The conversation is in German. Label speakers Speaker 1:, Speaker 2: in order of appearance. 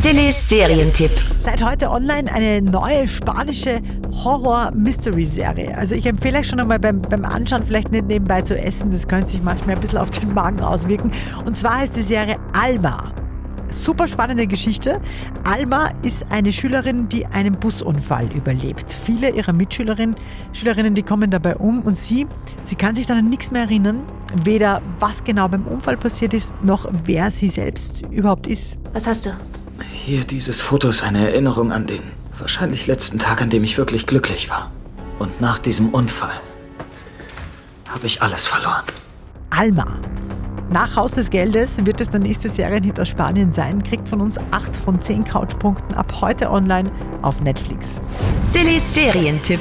Speaker 1: Sillis Serientipp.
Speaker 2: Seit heute online eine neue spanische Horror-Mystery-Serie. Also ich empfehle euch schon einmal beim, beim Anschauen vielleicht nicht nebenbei zu essen. Das könnte sich manchmal ein bisschen auf den Magen auswirken. Und zwar heißt die Serie Alma. Super spannende Geschichte. Alma ist eine Schülerin, die einen Busunfall überlebt. Viele ihrer Mitschülerinnen, Schülerinnen, die kommen dabei um und sie, sie kann sich dann an nichts mehr erinnern. Weder was genau beim Unfall passiert ist, noch wer sie selbst überhaupt ist.
Speaker 3: Was hast du?
Speaker 4: Hier, dieses Foto ist eine Erinnerung an den wahrscheinlich letzten Tag, an dem ich wirklich glücklich war. Und nach diesem Unfall habe ich alles verloren.
Speaker 2: Alma. Nach Haus des Geldes wird es der nächste Serienhit aus Spanien sein, kriegt von uns 8 von 10 Couchpunkten ab heute online auf Netflix.
Speaker 1: Sillis Serientipp.